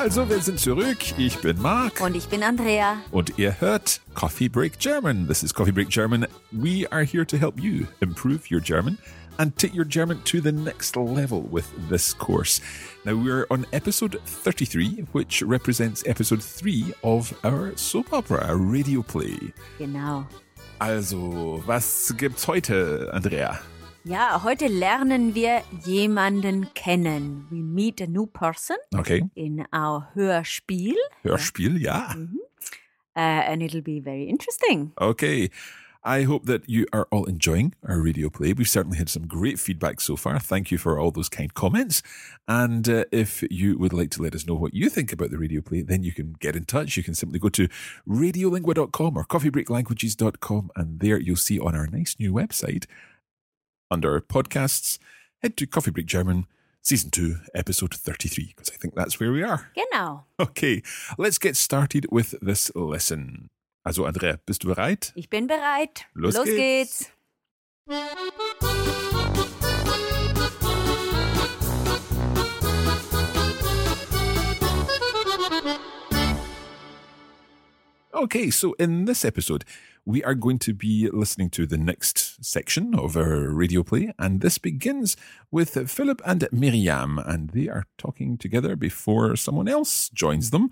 Also, wir sind zurück. Ich bin Marc. Und ich bin Andrea. Und ihr hört Coffee Break German. This is Coffee Break German. We are here to help you improve your German and take your German to the next level with this course. Now, we're on episode 33, which represents episode 3 of our soap opera, our radio play. Genau. Also, was gibt's heute, Andrea? Ja, heute lernen wir jemanden kennen. We meet a new person Okay. in our Hörspiel. Hörspiel, ja. Uh, and it'll be very interesting. Okay. I hope that you are all enjoying our radio play. We've certainly had some great feedback so far. Thank you for all those kind comments. And uh, if you would like to let us know what you think about the radio play, then you can get in touch. You can simply go to radiolingua.com or coffeebreaklanguages.com, and there you'll see on our nice new website, under podcasts, head to Coffee Break German, Season 2, Episode 33, because I think that's where we are. Genau. Okay, let's get started with this lesson. Also, Andrea, bist du bereit? Ich bin bereit. Los geht's. geht's. Okay, so in this episode, we are going to be listening to the next section of our radio play, and this begins with Philip and Miriam, and they are talking together before someone else joins them,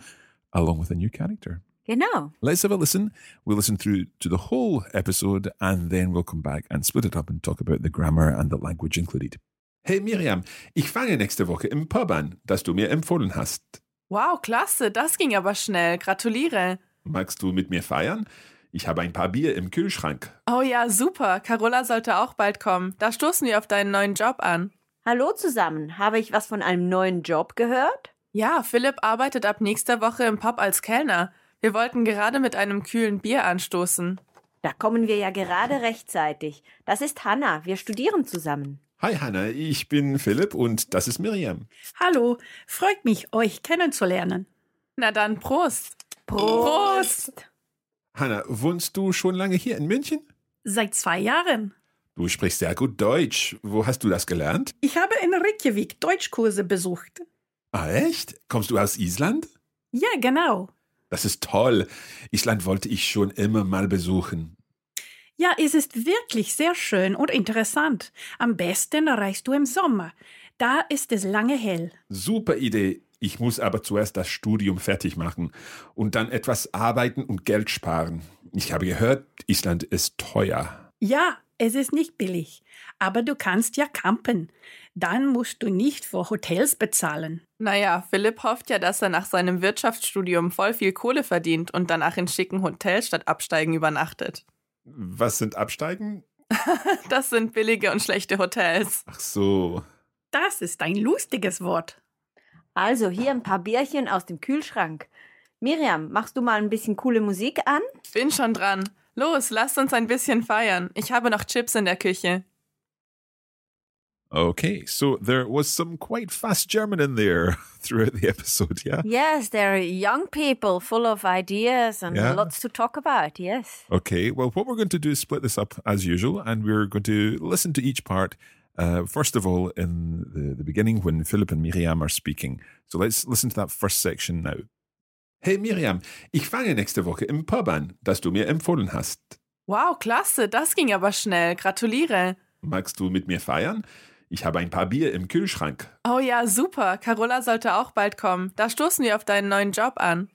along with a new character. You know. Let's have a listen. We'll listen through to the whole episode, and then we'll come back and split it up and talk about the grammar and the language included. Hey Miriam, ich fange nächste Woche im Pub an, das du mir empfohlen hast. Wow, klasse, das ging aber schnell. Gratuliere. Magst du mit mir feiern? Ich habe ein paar Bier im Kühlschrank. Oh ja, super. Carola sollte auch bald kommen. Da stoßen wir auf deinen neuen Job an. Hallo zusammen. Habe ich was von einem neuen Job gehört? Ja, Philipp arbeitet ab nächster Woche im Pub als Kellner. Wir wollten gerade mit einem kühlen Bier anstoßen. Da kommen wir ja gerade rechtzeitig. Das ist Hanna. Wir studieren zusammen. Hi Hanna, ich bin Philipp und das ist Miriam. Hallo, freut mich, euch kennenzulernen. Na dann, Prost. Prost. Hanna, wohnst du schon lange hier in München? Seit zwei Jahren. Du sprichst sehr gut Deutsch. Wo hast du das gelernt? Ich habe in Reykjavik Deutschkurse besucht. Ah, echt? Kommst du aus Island? Ja, genau. Das ist toll. Island wollte ich schon immer mal besuchen. Ja, es ist wirklich sehr schön und interessant. Am besten reist du im Sommer. Da ist es lange hell. Super Idee. Ich muss aber zuerst das Studium fertig machen und dann etwas arbeiten und Geld sparen. Ich habe gehört, Island ist teuer. Ja, es ist nicht billig. Aber du kannst ja campen. Dann musst du nicht für Hotels bezahlen. Naja, Philipp hofft ja, dass er nach seinem Wirtschaftsstudium voll viel Kohle verdient und danach in schicken Hotels statt Absteigen übernachtet. Was sind Absteigen? Das sind billige und schlechte Hotels. Ach so. Das ist ein lustiges Wort. Also hier ein paar Bierchen aus dem Kühlschrank. Miriam, machst du mal ein bisschen coole Musik an? Bin schon dran. Los, lasst uns ein bisschen feiern. Ich habe noch Chips in der Küche. Okay, so there was some quite fast German in there throughout the episode, yeah? Yes, they're young people full of ideas and Yeah. lots to talk about. Yes. Okay, well, what we're going to do is split this up as usual, and we're going to listen to each part. Uh, first of all, in the, the beginning, when Philip and Miriam are speaking. So let's listen to that first section now. Hey Miriam, ich fange nächste Woche im Pub an, das du mir empfohlen hast. Wow, klasse, das ging aber schnell. Gratuliere. Magst du mit mir feiern? Ich habe ein paar Bier im Kühlschrank. Oh ja, super. Carola sollte auch bald kommen. Da stoßen wir auf deinen neuen Job an.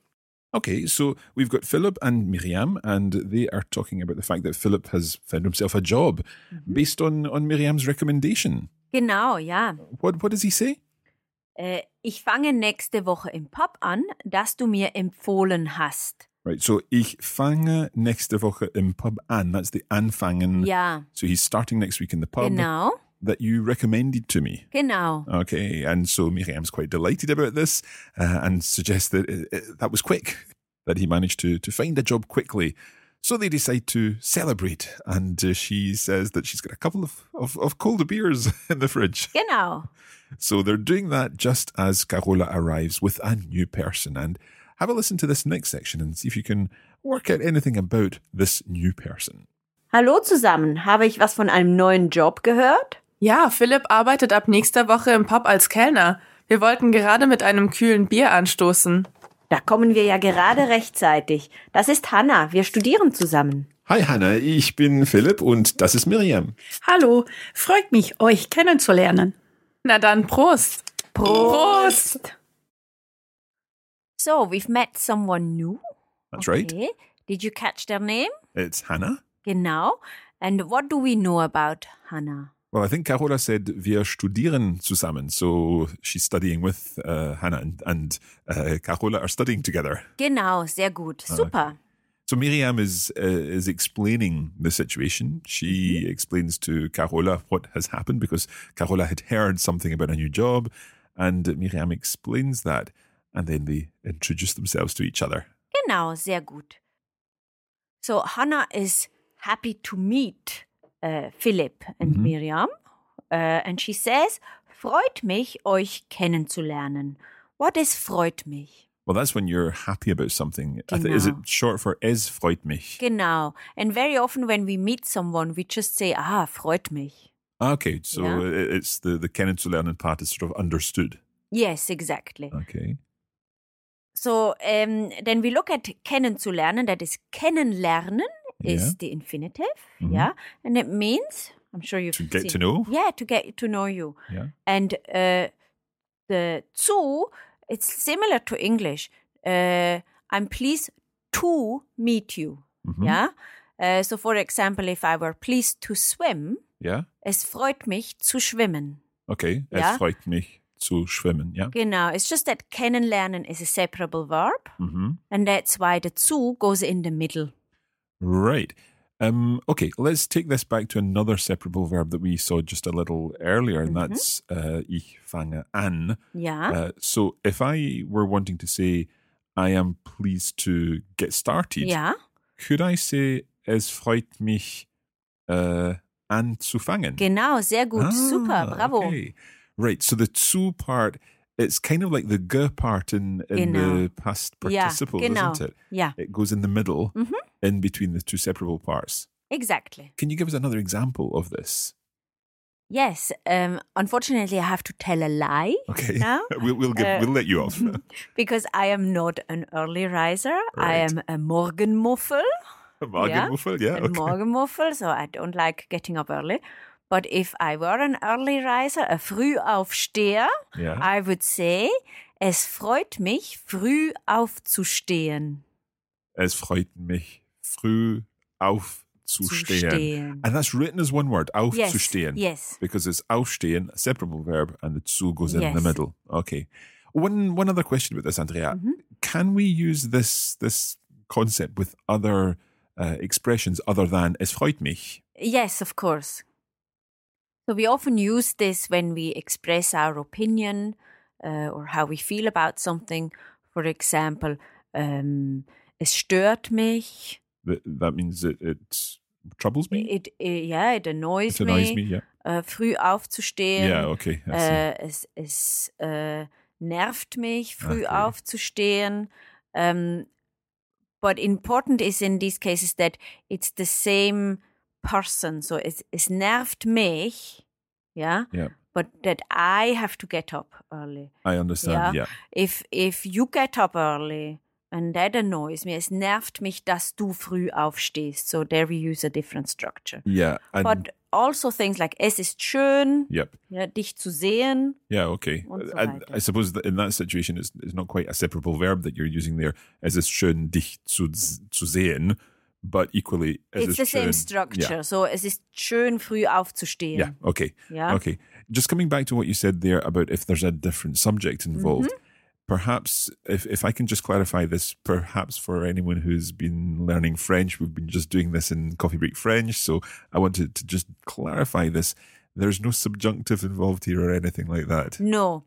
Okay, so we've got Philip and Miriam, and they are talking about the fact that Philip has found himself a job mm-hmm. based on, on Miriam's recommendation. Genau, ja. What, what does he say? Äh, ich fange nächste Woche im Pub an, das du mir empfohlen hast. Right. So ich fange nächste Woche im Pub an. That's the anfangen. Ja, So he's starting next week in the pub genau, that you recommended to me. genau. Okay. And so Miriam's quite delighted about this uh, and suggests that it, it- that was quick, that he managed to, to find a job quickly. So they decide to celebrate. And uh, she says that she's got a couple of, of, of cold beers in the fridge. Genau. So they're doing that just as Carola arrives with a new person. And have a listen to this next section and see if you can work out anything about this new person. Hallo zusammen. Habe ich was von einem neuen Job gehört? Ja, Philipp arbeitet ab nächster Woche im Pub als Kellner. Wir wollten gerade mit einem kühlen Bier anstoßen. Da kommen wir ja gerade rechtzeitig. Das ist Hanna. Wir studieren zusammen. Hi Hannah, ich bin Philipp und das ist Miriam. Hallo, freut mich, euch kennenzulernen. Na dann, Prost! Prost! So, we've met someone new. That's right. Okay. Did you catch their name? It's Hannah. Genau. And what do we know about Hannah? Well, I think Carola said wir studieren zusammen. So she's studying with uh, Hannah and, and uh, Carola are studying together. Genau, sehr gut. Super. So Miriam is uh, is explaining the situation. She explains to Carola what has happened because Carola had heard something about a new job, and Miriam explains that, and then they introduce themselves to each other. Genau, sehr gut. So, Hannah is happy to meet uh, Philip and Miriam. Uh, and she says, freut mich, euch kennenzulernen. What is freut mich? Well, that's when you're happy about something. Is it short for es freut mich? Genau. And very often when we meet someone, we just say, ah, freut mich. Okay, so Yeah. it's the the kennenzulernen part is sort of understood. Yes, exactly. Okay. So, um, then we look at kennenzulernen, that is kennenlernen is Yeah. the infinitive, Mhm. yeah, and it means, I'm sure you've To get seen- to know? Yeah, to get to know you. Yeah. And uh, the zu, it's similar to English. Uh, I'm pleased to meet you. Mhm. Yeah. Uh, so, for example, if I were pleased to swim, Yeah. es freut mich zu schwimmen. Okay. Es freut mich zu schwimmen. Yeah. Genau. It's just that kennenlernen is a separable verb, hmm and that's why the zu goes in the middle. Right. Um, okay, let's take this back to another separable verb that we saw just a little earlier, and that's uh, ich fange an. Ja. Uh, so if I were wanting to say, I am pleased to get started, yeah. could I say, es freut mich uh, anzufangen? Genau. Sehr gut. Super. Ah, Bravo. Okay. Right. So the zu part, it's kind of like the g part in, in Genau. the past participle, Genau. isn't it? Yeah. It goes in the middle, Mhm. In between the two separable parts. Exactly. Can you give us another example of this? Yes. Um, unfortunately, I have to tell a lie. Okay. Now? we'll we'll give Uh, we'll let you off. because I am not an early riser. I am a Morgenmuffel. Magenmuffel, yeah. a okay. Morgenmuffel, so I don't like getting up early. But if I were an early riser, a Frühaufsteher, Yeah. I would say, es freut mich, früh aufzustehen. Es freut mich, früh aufzustehen. Stehen. And that's written as one word, aufzustehen. yes. Because it's aufstehen, a separable verb, and the zu goes in the middle. Okay. One one other question about this, Andrea. Mm-hmm. Can we use this this concept with other uh, expressions other than es freut mich? Yes, of course. So we often use this when we express our opinion uh, or how we feel about something. For example, um, es stört mich. That, that means it, it troubles me? It, it yeah, it annoys It annoys me, yeah. Äh, früh aufzustehen. Yeah, okay. Äh, es es äh, nervt mich, früh Okay. aufzustehen. Um, but important is in these cases that it's the same person. So es, es nervt mich, yeah, yeah, but that I have to get up early. I understand. Yeah. Yeah. If if you get up early and that annoys me, es nervt mich, dass du früh aufstehst. So there we use a different structure. Yeah. And, But also things like es ist schön, yep. ja, dich zu sehen. Yeah, okay. So and. I suppose that in that situation, it's, it's not quite a separable verb that you're using there. Es ist schön, dich zu, zu sehen, but equally, es It's the same schön- structure. So es ist schön, früh aufzustehen. Yeah. yeah, okay. Yeah. Okay. Just coming back to what you said there about if there's a different subject involved. Mm-hmm. Perhaps if, if I can just clarify this, perhaps for anyone who's been learning French, we've been just doing this in Coffee Break French. So I wanted to just clarify this. There's no subjunctive involved here or anything like that. No.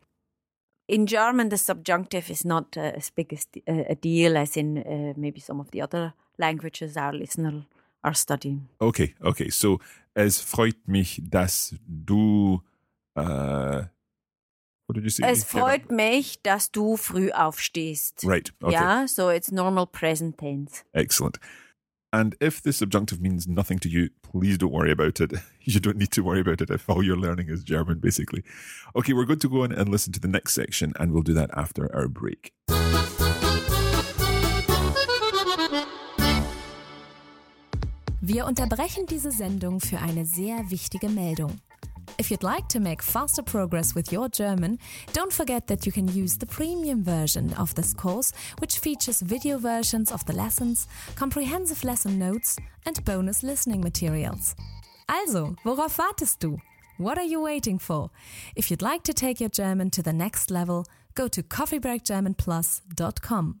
In German, the subjunctive is not uh, as big as uh, a deal as in uh, maybe some of the other languages our listener are studying. Okay, okay. So es freut mich, dass du Es freut mich, dass du früh aufstehst. Right. Okay. Yeah, so it's normal present tense. Excellent. And if the subjunctive means nothing to you, please don't worry about it. You don't need to worry about it if all you're learning is German, basically. Okay, we're going to go on and listen to the next section, and we'll do that after our break. Wir unterbrechen diese Sendung für eine sehr wichtige Meldung. If you'd like to make faster progress with your German, don't forget that you can use the premium version of this course, which features video versions of the lessons, comprehensive lesson notes, and bonus listening materials. Also, worauf wartest du? What are you waiting for? If you'd like to take your German to the next level, go to coffeebreakgermanplus.com.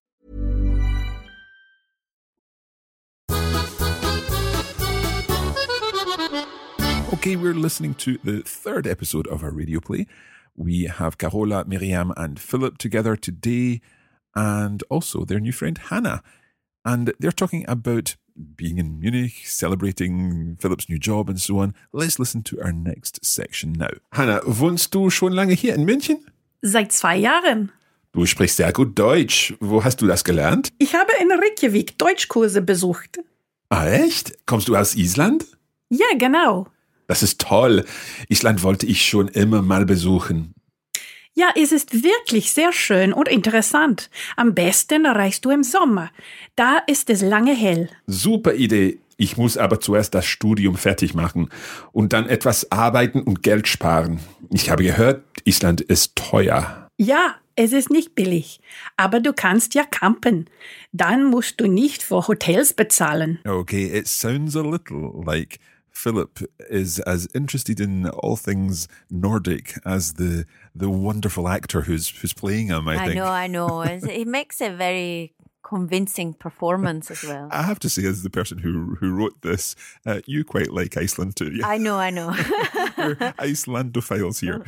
Okay, we're listening to the third episode of our radio play. We have Carola, Miriam, and Philip together today, and also their new friend Hannah. And they're talking about being in Munich, celebrating Philip's new job, and so on. Let's listen to our next section now. Hannah, wohnst du schon lange hier in München? Seit zwei Jahren. Du sprichst sehr gut Deutsch. Wo hast du das gelernt? Ich habe in Reykjavik Deutschkurse besucht. Ah, echt? Kommst du aus Island? Ja, genau. Das ist toll. Island wollte ich schon immer mal besuchen. Ja, es ist wirklich sehr schön und interessant. Am besten erreichst du im Sommer. Da ist es lange hell. Super Idee. Ich muss aber zuerst das Studium fertig machen und dann etwas arbeiten und Geld sparen. Ich habe gehört, Island ist teuer. Ja, es ist nicht billig. Aber du kannst ja campen. Dann musst du nicht für Hotels bezahlen. Okay, it sounds a little like Philip is as interested in all things Nordic as the the wonderful actor who's who's playing him. I, I think. know, I know. He makes a very convincing performance as well. I have to say, as the person who who wrote this, uh, you quite like Iceland too. I know, I know. We're Icelandophiles here.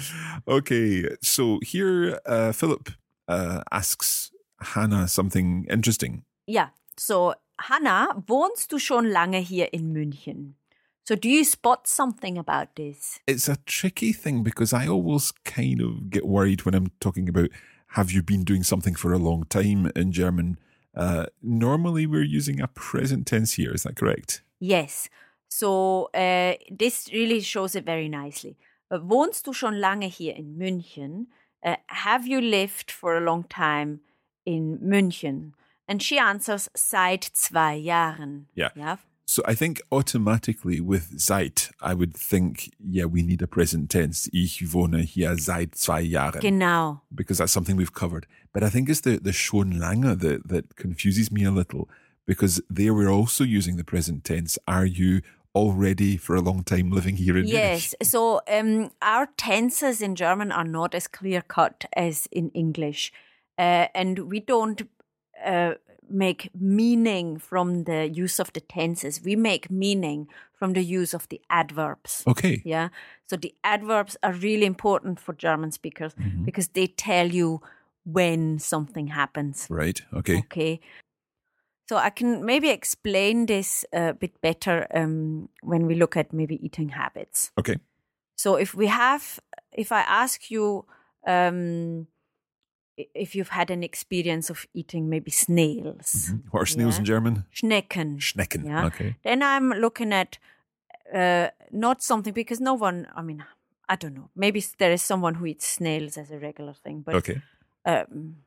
Okay, so here uh, Philip uh, asks Hannah something interesting. Yeah. so Hannah, wohnst du schon lange hier in München? So do you spot something about this? It's a tricky thing because I always kind of get worried when I'm talking about have you been doing something for a long time in German. Uh, normally, we're using a present tense here. Is that correct? Yes. So uh, this really shows it very nicely. Uh, wohnst du schon lange hier in München? Uh, have you lived for a long time in München? And she answers seit zwei Jahren. Yeah. Yeah. So I think automatically with seit, I would think, yeah, we need a present tense. Ich wohne hier seit zwei Jahren. Genau. because that's something we've covered. But I think it's the, the schon lange that, that confuses me a little because there we're also using the present tense. Are you already for a long time living here in Yes. Munich? So um, our tenses in German are not as clear cut as in English. uh, and we don't uh, make meaning from the use of the tenses. We make meaning from the use of the adverbs. Okay. Yeah. So the adverbs are really important for German speakers Mm-hmm. because they tell you when something happens. Right. Okay. Okay. So I can maybe explain this a bit better um, when we look at maybe eating habits. Okay. So if we have, if I ask you, um, if you've had an experience of eating maybe snails, What are snails Yeah. in German? Schnecken, Schnecken. Yeah. Okay. then I'm looking at uh, not something because no one, I mean, I don't know. Maybe there is someone who eats snails as a regular thing, but Okay. um,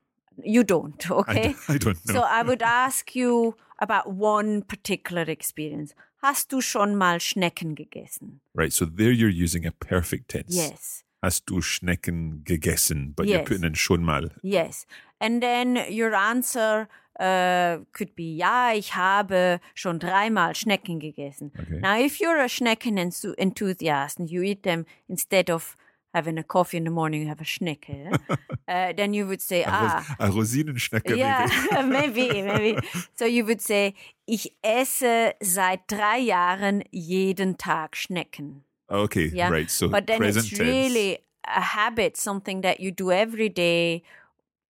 you don't. Okay. I don't know. So I would ask you about one particular experience. Hast du schon mal Schnecken gegessen? right. So there you're using a perfect tense. Yes. Hast du Schnecken gegessen? But Yes. putting in schon mal. Yes. And then your answer uh, could be, ja, ich habe schon dreimal Schnecken gegessen. Okay. Now, if you're a Schnecken enthu- enthusiast and you eat them instead of having a coffee in the morning, you have a Schnecke, uh, then you would say, A, ah, a Rosinenschnecke. yeah, maybe. maybe, maybe. So you would say, ich esse seit drei Jahren jeden Tag Schnecken. Okay. Yeah. Right. So but then present it's tense. really a habit, something that you do every day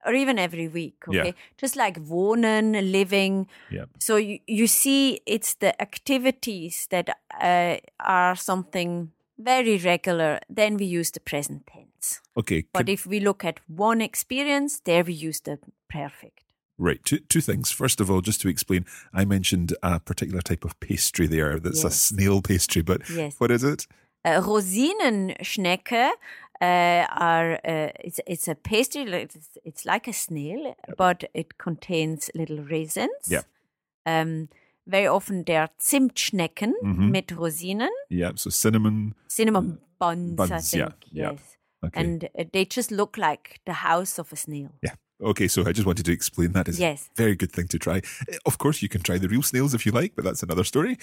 or even every week. Yeah. Okay. Just like wohnen, living. Yeah. So you, you see, it's the activities that uh, are something very regular. Then we use the present tense. Okay. But if we look at one experience, there we use the perfect. Right. Two, two things. First of all, just to explain, I mentioned a particular type of pastry there that's a snail pastry, but Yes. what is it? Uh, Rosinenschnecke uh, are uh, it's it's a pastry. It's, it's like a snail, but it contains little raisins. Yeah. Um, very often they are Zimtschnecken Mhm. mit Rosinen, Yeah. So cinnamon. cinnamon buns, I think. yeah, yeah. Yes. Okay. And uh, they just look like the house of a snail. yeah. Okay. So I just wanted to explain that is Yes. a very good thing to try. Eh, Of course, you can try the real snails if you like, but that's another story.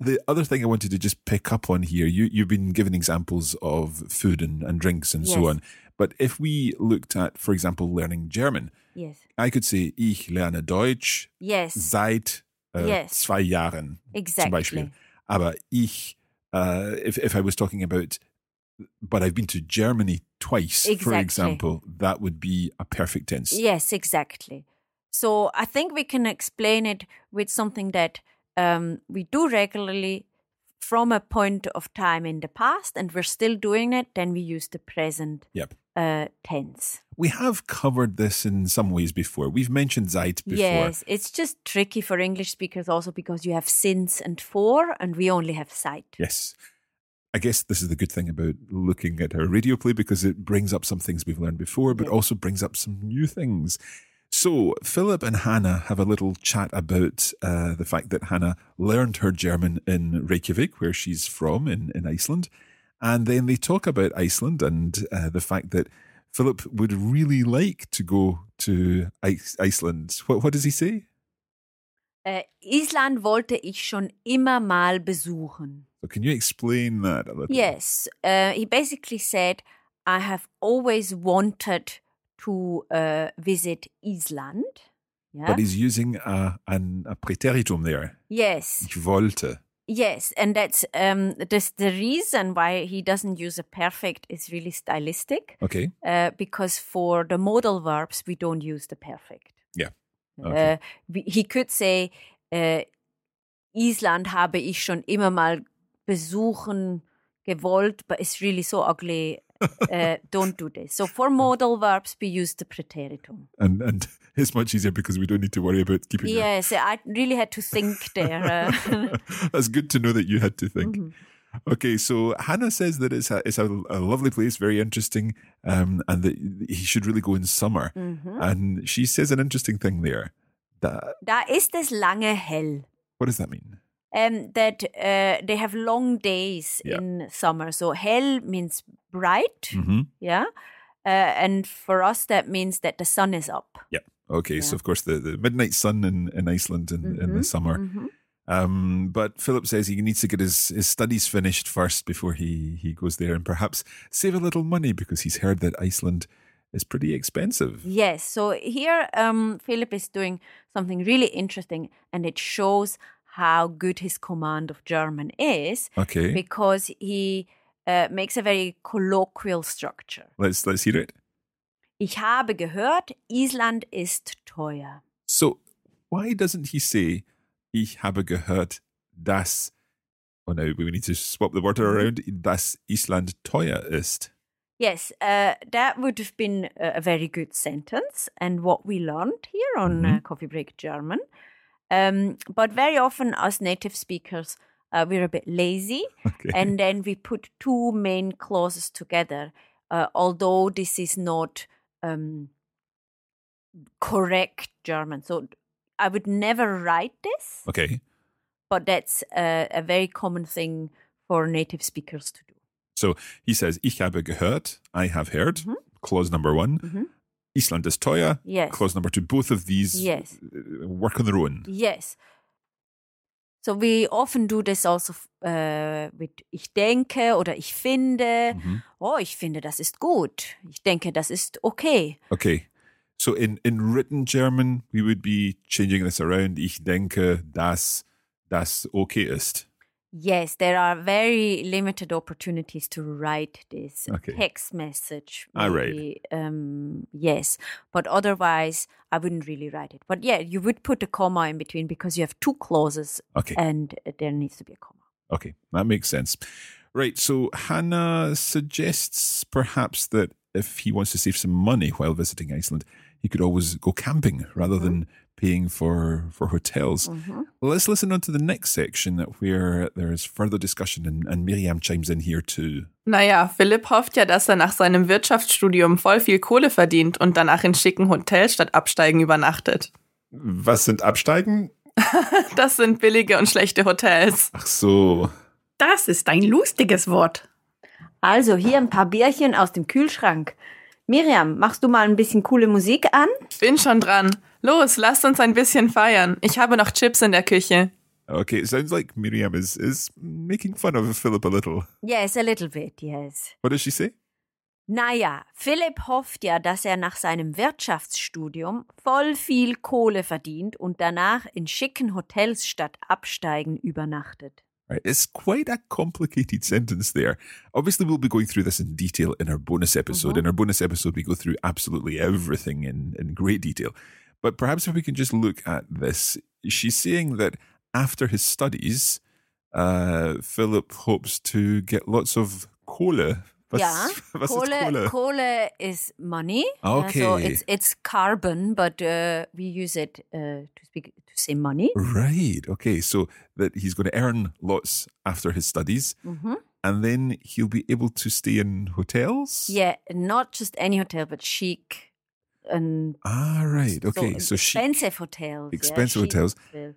The other thing I wanted to just pick up on here, you, you've been given examples of food and, and drinks and so on. But if we looked at, for example, learning German, Yes. I could say, ich lerne Deutsch Yes. seit äh, Yes. zwei Jahren zum Exactly. Beispiel. Aber ich, uh, if, if I was talking about, but I've been to Germany twice, for example, that would be a perfect tense. Yes, exactly. So I think we can explain it with something that um, we do regularly from a point of time in the past, and we're still doing it. Then we use the present Yep. uh, tense. We have covered this in some ways before. We've mentioned seit before. Yes, it's just tricky for English speakers also because you have since and for, and we only have seit. Yes. I guess this is the good thing about looking at our radio play because it brings up some things we've learned before, but Yeah. also brings up some new things. So, Philip and Hannah have a little chat about uh, the fact that Hannah learned her German in Reykjavik, where she's from in, in Iceland. And then they talk about Iceland and uh, the fact that Philip would really like to go to Ice- Iceland. What, what does he say? Äh, Island wollte ich schon immer mal besuchen. So, can you explain that a little? Yes, uh, he basically said, I have always wanted to uh, visit Island. Yeah? But he's using a, an, a Präteritum there. yes, Ich wollte. yes, and that's um, this, the reason why he doesn't use a perfect is really stylistic, Okay. uh, because for the modal verbs we don't use the perfect. Yeah. Okay. Uh, we- he could say, uh, Island habe ich schon immer mal besuchen gewollt, but it's really so ugly. Uh, don't do this. So for modal verbs, we use the preteritum. and and it's much easier because we don't need to worry about keeping. your- Yes, I really had to think there. Uh, That's good to know that you had to think. Mm-hmm. Okay, so Hannah says that it's a it's a, a lovely place, very interesting, um, and that he should really go in summer. Mm-hmm. And she says an interesting thing there. That da ist es lange hell. what does that mean? Um, that uh, they have long days Yeah. in summer. So hell means bright, Mm-hmm. yeah. Uh, and for us, that means that the sun is up. Yeah. Okay, so of course the, the midnight sun in, in Iceland in, in the Mhm, summer. mhm. Um, but Philip says he needs to get his, his studies finished first before he, he goes there and perhaps save a little money because he's heard that Iceland is pretty expensive. Yes. So here, um, Philip is doing something really interesting, and it shows how good his command of German is Okay, because he uh, makes a very colloquial structure. let's let's hear it. Ich habe gehört, Island ist teuer. So why doesn't he say ich habe gehört, dass Oh no, we need to swap the word around. Dass Island teuer ist. Yes, uh, that would have been a very good sentence, and what we learned here on Mhm. uh, Coffee Break German. Um, but very often, as native speakers, uh, we're a bit lazy, Okay. and then we put two main clauses together. Uh, although this is not um, correct German, so I would never write this, okay. but that's a, a very common thing for native speakers to do. So he says, Ich habe gehört, I have heard, clause number one. Mhm. Island is teuer, Yes. clause number two. Both of these Yes. uh, work on their own. Yes. So we often do this also mit ich denke oder ich finde. Mhm. Oh, ich finde, das ist gut. Ich denke, das ist okay. Okay. So in, in written German, we would be changing this around. Ich denke, dass das okay ist. Yes, there are very limited opportunities to write this Okay. text message. Ah, right. maybe, Um, yes, but otherwise, I wouldn't really write it. But yeah, you would put a comma in between because you have two clauses, Okay. and there needs to be a comma. Okay, that makes sense. Right, so Hannah suggests perhaps that if he wants to save some money while visiting Iceland, he could always go camping rather than paying for, for hotels. Let's listen on to the next section where there is further discussion and, and Miriam chimes in here too. Naja, Philipp hofft ja, dass er nach seinem Wirtschaftsstudium voll viel Kohle verdient und danach in schicken Hotels statt Absteigen übernachtet. Was sind Absteigen? Das sind billige und schlechte Hotels. Ach so. Das ist ein lustiges Wort. Also hier ein paar Bierchen aus dem Kühlschrank. Miriam, machst du mal ein bisschen coole Musik an? Bin schon dran. Los, lasst uns ein bisschen feiern. Ich habe noch Chips in der Küche. Okay, it sounds like Miriam is, is making fun of Philip a little. Yes, a little bit, yes. What does she say? Naja, Philipp hofft ja, dass er nach seinem Wirtschaftsstudium voll viel Kohle verdient und danach in schicken Hotels statt Absteigen übernachtet. Right, it's quite a complicated sentence there. Obviously, we'll be going through this in detail in our bonus episode. In our bonus episode, we go through absolutely everything in, in great detail. But perhaps if we can just look at this, she's saying that after his studies, uh, Philip hopes to get lots of cola. Was, ja, was ist Kohle, Kohle? Kohle is money. Okay. Uh, so it's it's carbon, but uh, we use it uh, to speak say money. Right. Okay. So that he's going to earn lots after his studies, Mhm. and then he'll be able to stay in hotels. Yeah, not just any hotel, but chic and Ah, right. Okay. So, she expensive hotels. Expensive chic hotels. hotel.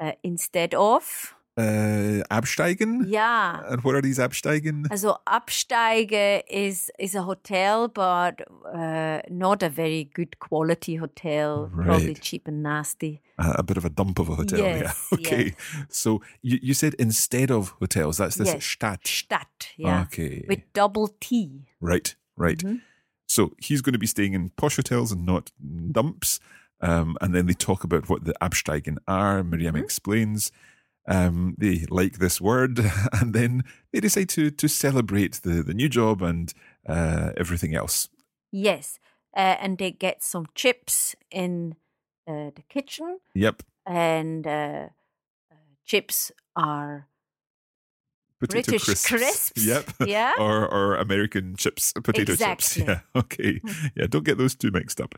Uh, instead of uh, Absteigen. ja. And what are these Absteigen? Also Absteige is is a hotel, but uh, not a very good quality hotel. Right. Probably cheap and nasty. Uh, a bit of a dump of a hotel. Yes, yeah. Okay. So you, you said instead of hotels, that's this Yes. statt. statt, yeah, Okay. with double T. Right. Right. Mm-hmm. So he's going to be staying in posh hotels and not dumps. Um, and then they talk about what the Absteigen are. Miriam Mm-hmm. explains. Um, they like this word, and then they decide to to celebrate the, the new job and uh, everything else. Yes, uh, and they get some chips in uh, the kitchen, Yep. and uh, uh, chips are Potato British crisps. crisps, Yep. yeah. or or American chips, potato Exactly. chips. Yeah. Okay. Yeah. Don't get those two mixed up.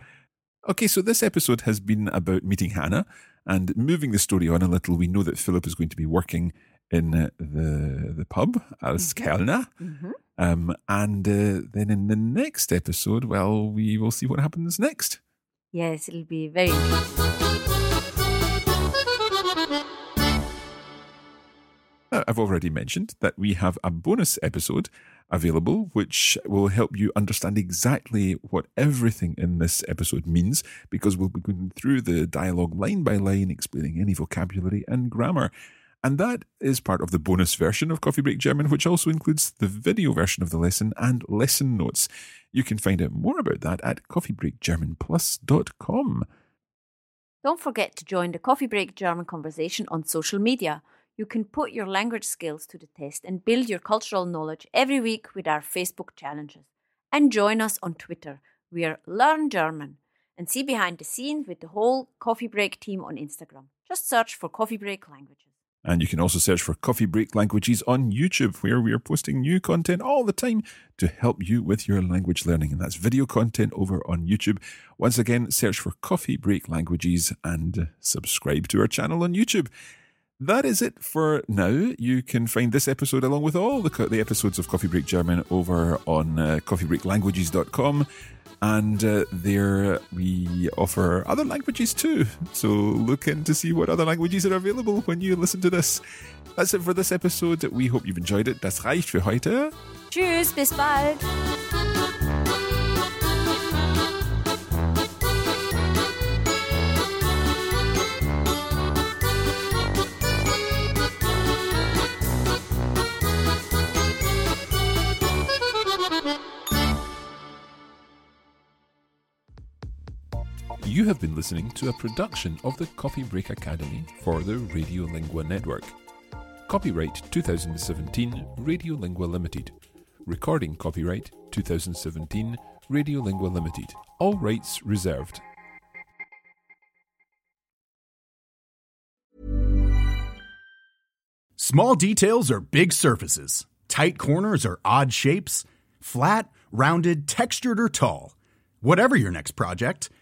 Okay. So this episode has been about meeting Hannah and moving the story on a little. We know that Philip is going to be working in uh, the the pub as Kellner. Um, and uh, then in the next episode, well, we will see what happens next. yes, it'll be very I've already mentioned that we have a bonus episode available, which will help you understand exactly what everything in this episode means, because we'll be going through the dialogue line by line, explaining any vocabulary and grammar. And that is part of the bonus version of Coffee Break German, which also includes the video version of the lesson and lesson notes. You can find out more about that at coffeebreakgermanplus.com. Don't forget to join the Coffee Break German conversation on social media. You can put your language skills to the test and build your cultural knowledge every week with our Facebook challenges. And join us on Twitter. We are Learn German. And see behind the scenes with the whole Coffee Break team on Instagram. Just search for Coffee Break Languages. And you can also search for Coffee Break Languages on YouTube, where we are posting new content all the time to help you with your language learning. And that's video content over on YouTube. Once again, search for Coffee Break Languages and subscribe to our channel on YouTube. That is it for now. You can find this episode along with all the, the episodes of Coffee Break German over on uh, coffeebreaklanguages.com and uh, there we offer other languages too. So look in to see what other languages are available when you listen to this. That's it for this episode. We hope you've enjoyed it. Das reicht für heute. Tschüss, bis bald. You have been listening to a production of the Coffee Break Academy for the Radiolingua Network. Copyright 2017 Radiolingua Limited. Recording copyright 2017 Radiolingua Limited. All rights reserved. Small details are big surfaces. Tight corners are odd shapes. Flat, rounded, textured, or tall. Whatever your next project,